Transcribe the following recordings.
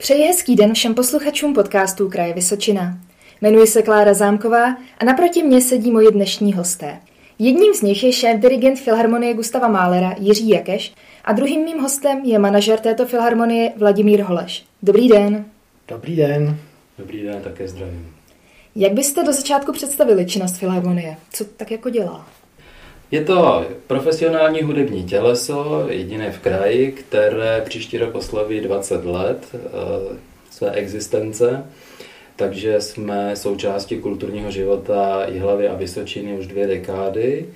Přeji hezký den všem posluchačům podcastů Kraje Vysočina. Jmenuji se Klára Zámková a naproti mně sedí moji dnešní hosté. Jedním z nich je šéf-dirigent Filharmonie Gustava Málera Jiří Jakeš a druhým mým hostem je manažer této filharmonie Vladimír Holeš. Dobrý den. Dobrý den. Dobrý den, také zdravím. Jak byste do začátku představili činnost Filharmonie? Co tak jako dělá? Je to profesionální hudební těleso, jediné v kraji, které příští rok oslaví 20 let e, své existence. Takže jsme součástí kulturního života Jihlavy a Vysočiny už dvě dekády.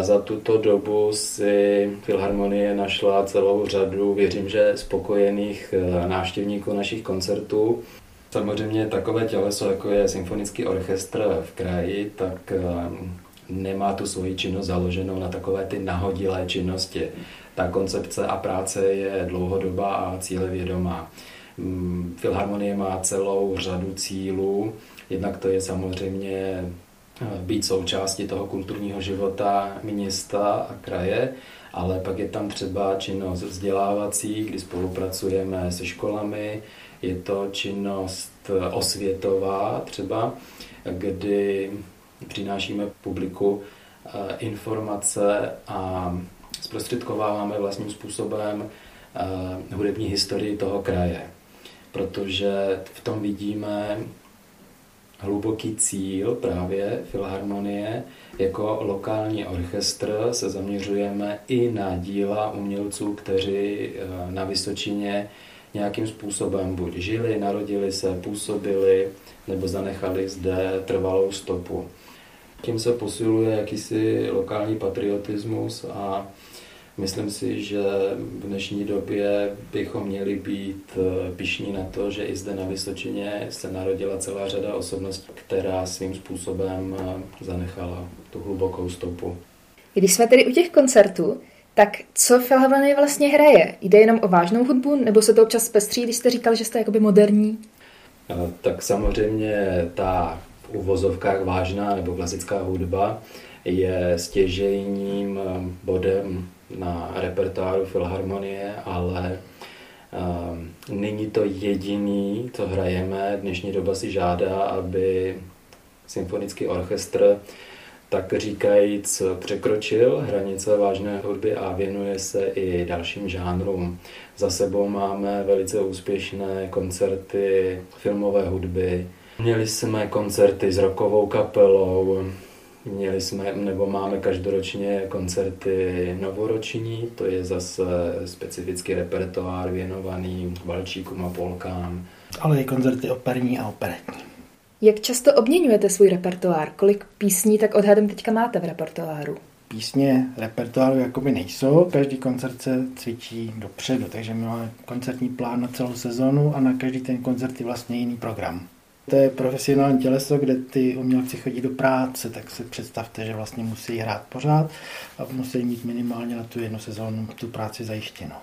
Za tuto dobu si Filharmonie našla celou řadu, věřím, že spokojených e, návštěvníků našich koncertů. Samozřejmě takové těleso, jako je symfonický orchestr v kraji, tak nemá tu svoji činnost založenou na takové ty nahodilé činnosti. Ta koncepce a práce je dlouhodobá a cílevědomá. Mm, Filharmonie má celou řadu cílů, jednak to je samozřejmě eh, být součástí toho kulturního života města a kraje, ale pak je tam třeba činnost vzdělávací, kdy spolupracujeme se školami, je to činnost eh, osvětová třeba, kdy přinášíme publiku eh, informace a zprostředkováváme vlastním způsobem eh, hudební historii toho kraje. Protože v tom vidíme hluboký cíl právě Filharmonie. Jako lokální orchestr se zaměřujeme i na díla umělců, kteří eh, na Vysočině nějakým způsobem buď žili, narodili se, působili nebo zanechali zde trvalou stopu. Tím se posiluje jakýsi lokální patriotismus a myslím si, že v dnešní době bychom měli být eh, pišní na to, že i zde na Vysočině se narodila celá řada osobností, která svým způsobem eh, zanechala tu hlubokou stopu. Když jsme tedy u těch koncertů, tak co Filharmonie vlastně hraje? Jde jenom o vážnou hudbu, nebo se to občas pestří, když jste říkal, že jste jakoby moderní? Eh, tak samozřejmě ta uvozovkách vážná nebo klasická hudba je stěžejním eh, bodem na repertoáru Filharmonie, ale uh, není to jediný, co hrajeme. Dnešní doba si žádá, aby symfonický orchestr tak říkajíc překročil hranice vážné hudby a věnuje se i dalším žánrům. Za sebou máme velice úspěšné koncerty filmové hudby, Měli jsme koncerty s rokovou kapelou, měli jsme, nebo máme každoročně koncerty novoroční, to je zase specifický repertoár věnovaný valčíkům a polkám. Ale i koncerty operní a operetní. Jak často obměňujete svůj repertoár? Kolik písní tak odhadem teďka máte v repertoáru? Písně repertoáru jakoby nejsou, každý koncert se cvičí dopředu, takže my máme koncertní plán na celou sezonu a na každý ten koncert je vlastně jiný program. To je profesionální těleso, kde ty umělci chodí do práce, tak si představte, že vlastně musí hrát pořád a musí mít minimálně na tu jednu sezónu tu práci zajištěno.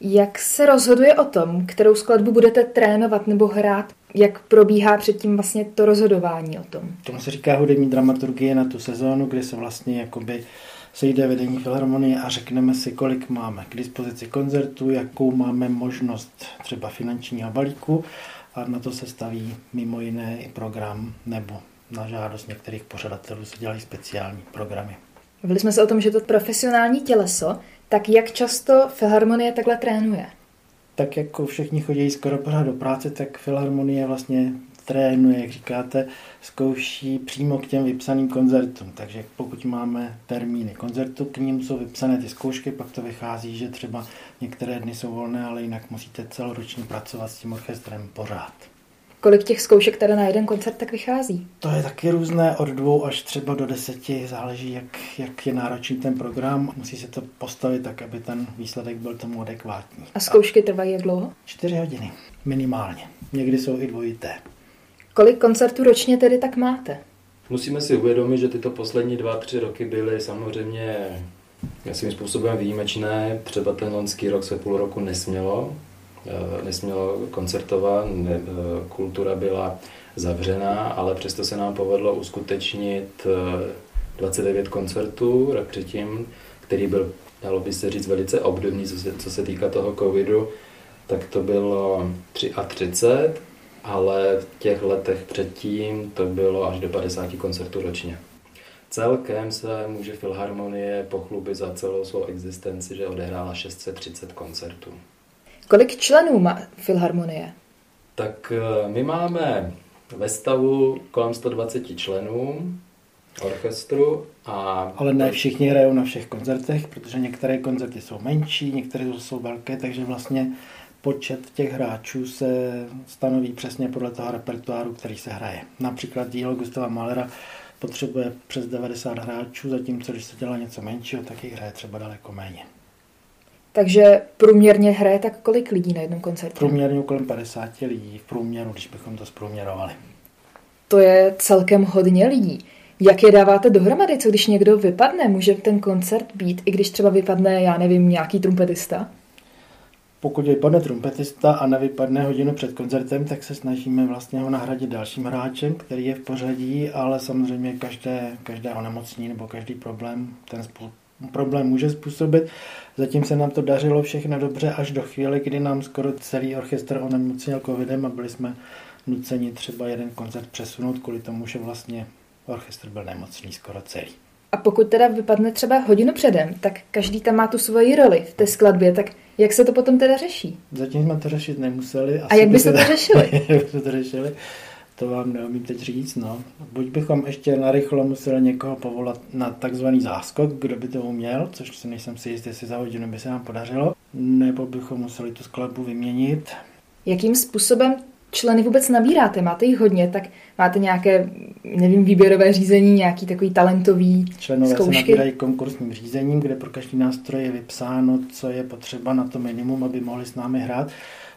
Jak se rozhoduje o tom, kterou skladbu budete trénovat nebo hrát? Jak probíhá předtím vlastně to rozhodování o tom? Tomu se říká hudební dramaturgie na tu sezónu, kdy se vlastně jakoby sejde vedení filharmonie a řekneme si, kolik máme k dispozici koncertů, jakou máme možnost třeba finančního balíku a na to se staví mimo jiné i program nebo na žádost některých pořadatelů se dělají speciální programy. Mluvili jsme se o tom, že to profesionální těleso, tak jak často Filharmonie takhle trénuje? Tak jako všichni chodí skoro pořád do práce, tak Filharmonie vlastně trénuje, jak říkáte, zkouší přímo k těm vypsaným koncertům. Takže pokud máme termíny koncertu, k ním jsou vypsané ty zkoušky, pak to vychází, že třeba některé dny jsou volné, ale jinak musíte celoročně pracovat s tím orchestrem pořád. Kolik těch zkoušek teda na jeden koncert tak vychází? To je taky různé, od dvou až třeba do deseti, záleží, jak, jak je náročný ten program. Musí se to postavit tak, aby ten výsledek byl tomu adekvátní. A zkoušky trvají jak dlouho? Čtyři hodiny, minimálně. Někdy jsou i dvojité. Kolik koncertů ročně tedy tak máte? Musíme si uvědomit, že tyto poslední dva, tři roky byly samozřejmě svým způsobem výjimečné. Třeba ten loňský rok se půl roku nesmělo, nesmělo koncertovat, ne, eh, kultura byla zavřená, ale přesto se nám povedlo uskutečnit 29 eh, koncertů rok předtím, který byl, dalo by se říct, velice obdobný, co se, co se týká toho covidu. tak to bylo 33, ale v těch letech předtím to bylo až do 50 koncertů ročně. Celkem se může Filharmonie pochlubit za celou svou existenci, že odehrála 630 koncertů. Kolik členů má Filharmonie? Tak eh, my máme ve stavu kolem 120 členů orchestru. A... Ale ne všichni hrajou na všech koncertech, protože některé koncerty jsou menší, některé jsou velké, takže vlastně počet těch hráčů se stanoví přesně podle toho repertoáru, který se hraje. Například dílo Gustava Mahlera potřebuje přes 90 hráčů, zatímco když se dělá něco menšího, tak jich hraje třeba daleko méně. Takže průměrně hraje tak kolik lidí na jednom koncertě? Průměrně kolem 50 lidí v průměru, když bychom to zprůměrovali. To je celkem hodně lidí. Jak je dáváte dohromady, co když někdo vypadne? Může ten koncert být, i když třeba vypadne, já nevím, nějaký trumpetista? Pokud vypadne trumpetista a nevypadne hodinu před koncertem, tak se snažíme vlastně ho nahradit dalším hráčem, který je v pořadí, ale samozřejmě každé, každé onemocnění nebo každý problém ten problém může způsobit. Zatím se nám to dařilo všechno dobře až do chvíle, kdy nám skoro celý orchestr onemocněl covidem a byli jsme nuceni třeba jeden koncert přesunout kvůli tomu, že vlastně orchestr byl nemocný skoro celý. A pokud teda vypadne třeba hodinu předem, tak každý tam má tu svoji roli v té skladbě, tak jak se to potom teda řeší? Zatím jsme to řešit nemuseli. Asi a jak byste to řešili? jak byste to řešili? To vám neumím teď říct, no. Buď bychom ještě narychlo museli někoho povolat na takzvaný záskok, kdo by to uměl, což si nejsem si jistý, jestli za hodinu by se nám podařilo, nebo bychom museli tu skladbu vyměnit. Jakým způsobem členy vůbec nabíráte? Máte jich hodně, tak máte nějaké, nevím, výběrové řízení, nějaký takový talentový Členové zkoušky? se nabírají konkursním řízením, kde pro každý nástroj je vypsáno, co je potřeba na to minimum, aby mohli s námi hrát.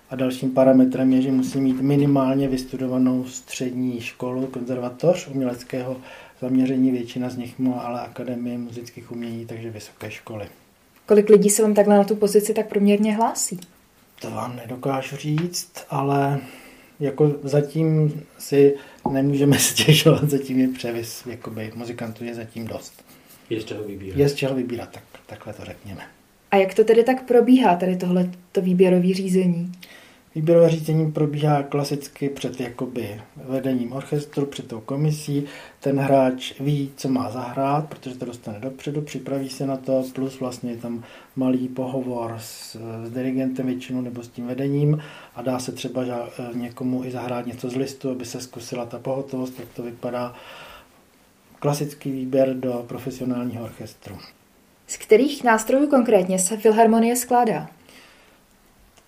A dalším parametrem je, že musí mít minimálně vystudovanou střední školu, konzervatoř uměleckého zaměření. Většina z nich má ale akademie muzických umění, takže vysoké školy. Kolik lidí se vám takhle na tu pozici tak proměrně hlásí? To vám nedokážu říct, ale jako zatím si nemůžeme stěžovat, zatím je převis, jakoby muzikantů je zatím dost. Je z čeho vybírat. Je z čeho vybírat, tak, takhle to řekněme. A jak to tedy tak probíhá, tady tohle to výběrové řízení? Výběrové řízení probíhá klasicky před jakoby vedením orchestru, před tou komisí. Ten hráč ví, co má zahrát, protože to dostane dopředu, připraví se na to, plus vlastně je tam malý pohovor s, s dirigentem většinou nebo s tím vedením a dá se třeba někomu i zahrát něco z listu, aby se zkusila ta pohotovost, jak to vypadá. Klasický výběr do profesionálního orchestru. Z kterých nástrojů konkrétně se Filharmonie skládá?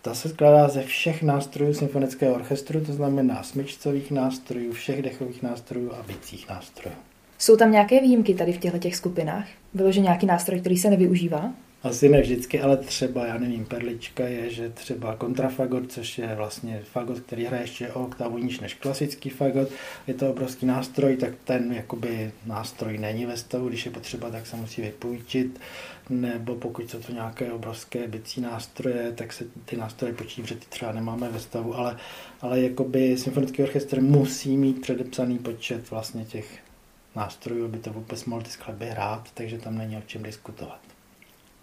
Ta se skládá ze všech nástrojů symfonického orchestru, to znamená smyčcových nástrojů, všech dechových nástrojů a bicích nástrojů. Jsou tam nějaké výjimky tady v těchto těch skupinách? Bylo, že nějaký nástroj, který se nevyužívá? Asi ne vždycky, ale třeba, já nevím, perlička je, že třeba kontrafagot, což je vlastně fagot, který hraje ještě o oktavu níž než klasický fagot. Je to obrovský nástroj, tak ten jakoby nástroj není ve stavu, když je potřeba, tak se musí vypůjčit. Nebo pokud jsou to nějaké obrovské bicí nástroje, tak se ty nástroje počítí, že ty třeba nemáme ve stavu, ale, ale jakoby symfonický orchestr musí mít předepsaný počet vlastně těch nástrojů, aby to vůbec mohl ty skladby hrát, takže tam není o čem diskutovat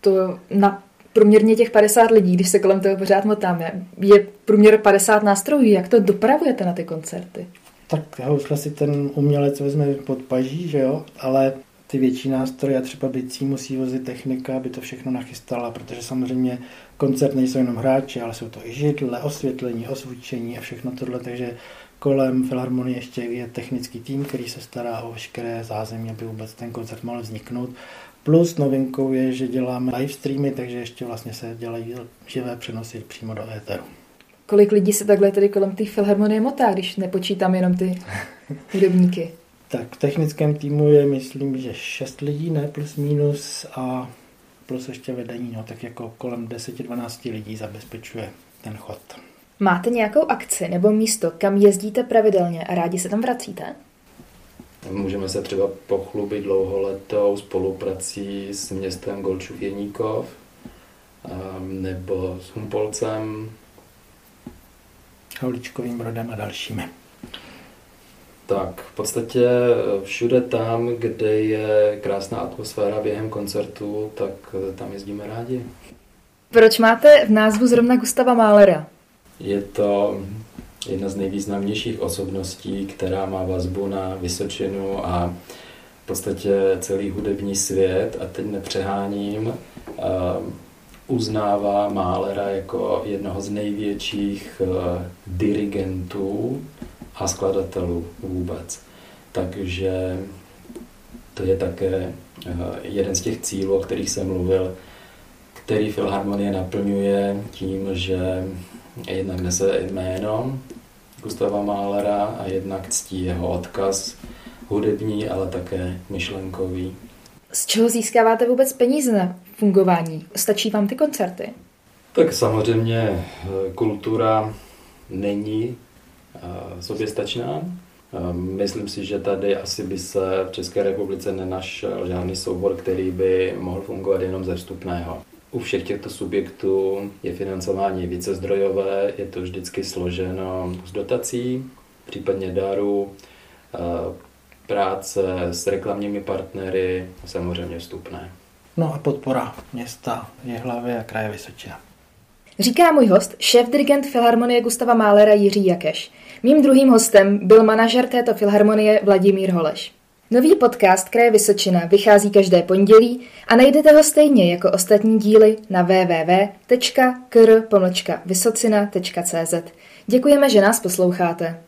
to na průměrně těch 50 lidí, když se kolem toho pořád motáme, je průměr 50 nástrojů. Jak to dopravujete na ty koncerty? Tak housle si ten umělec vezme pod paží, že jo, ale ty větší nástroje třeba bicí musí vozit technika, aby to všechno nachystala, protože samozřejmě koncert nejsou jenom hráči, ale jsou to i židle, osvětlení, osvíčení a všechno tohle, takže kolem Filharmonie ještě je technický tým, který se stará o veškeré zázemí, aby vůbec ten koncert mohl vzniknout Plus novinkou je, že děláme live streamy, takže ještě vlastně se dělají živé přenosy přímo do éteru. Kolik lidí se takhle tedy kolem té filharmonie motá, když nepočítám jenom ty hudebníky? tak v technickém týmu je, myslím, že 6 lidí, ne plus minus a plus ještě vedení, no, tak jako kolem 10-12 lidí zabezpečuje ten chod. Máte nějakou akci nebo místo, kam jezdíte pravidelně a rádi se tam vracíte? Můžeme se třeba pochlubit dlouholetou spoluprací s městem Golčův Jeníkov nebo s Humpolcem. Hauličkovým Brodem a dalšími. Tak, v podstatě všude tam, kde je krásná atmosféra během koncertu, tak tam jezdíme rádi. Proč máte v názvu zrovna Gustava Málera? Je to jedna z nejvýznamnějších osobností, která má vazbu na Vysočinu a v podstatě celý hudební svět, a teď nepřeháním, uznává Málera jako jednoho z největších dirigentů a skladatelů vůbec. Takže to je také jeden z těch cílů, o kterých jsem mluvil, který Filharmonie naplňuje tím, že jednak nese jméno Gustava Mahlera a jednak ctí jeho odkaz hudební, ale také myšlenkový. Z čeho získáváte vůbec peníze na fungování? Stačí vám ty koncerty? Tak samozřejmě eh, kultura není eh, soběstačná. Eh, myslím si, že tady asi by se v České republice nenašel žádný soubor, který by mohl fungovat jenom ze vstupného. U všech těchto subjektů je financování vícezdrojové, je to vždycky složeno z dotací, případně darů, práce s reklamními partnery a samozřejmě vstupné. No a podpora města Jihlavy a kraje Vysočina. Říká můj host, šéf dirigent Filharmonie Gustava Málera Jiří Jakeš. Mým druhým hostem byl manažer této filharmonie Vladimír Holeš. Nový podcast Kraje Vysočina vychází každé pondělí a najdete ho stejně jako ostatní díly na www.kr.vysocina.cz. Děkujeme, že nás posloucháte.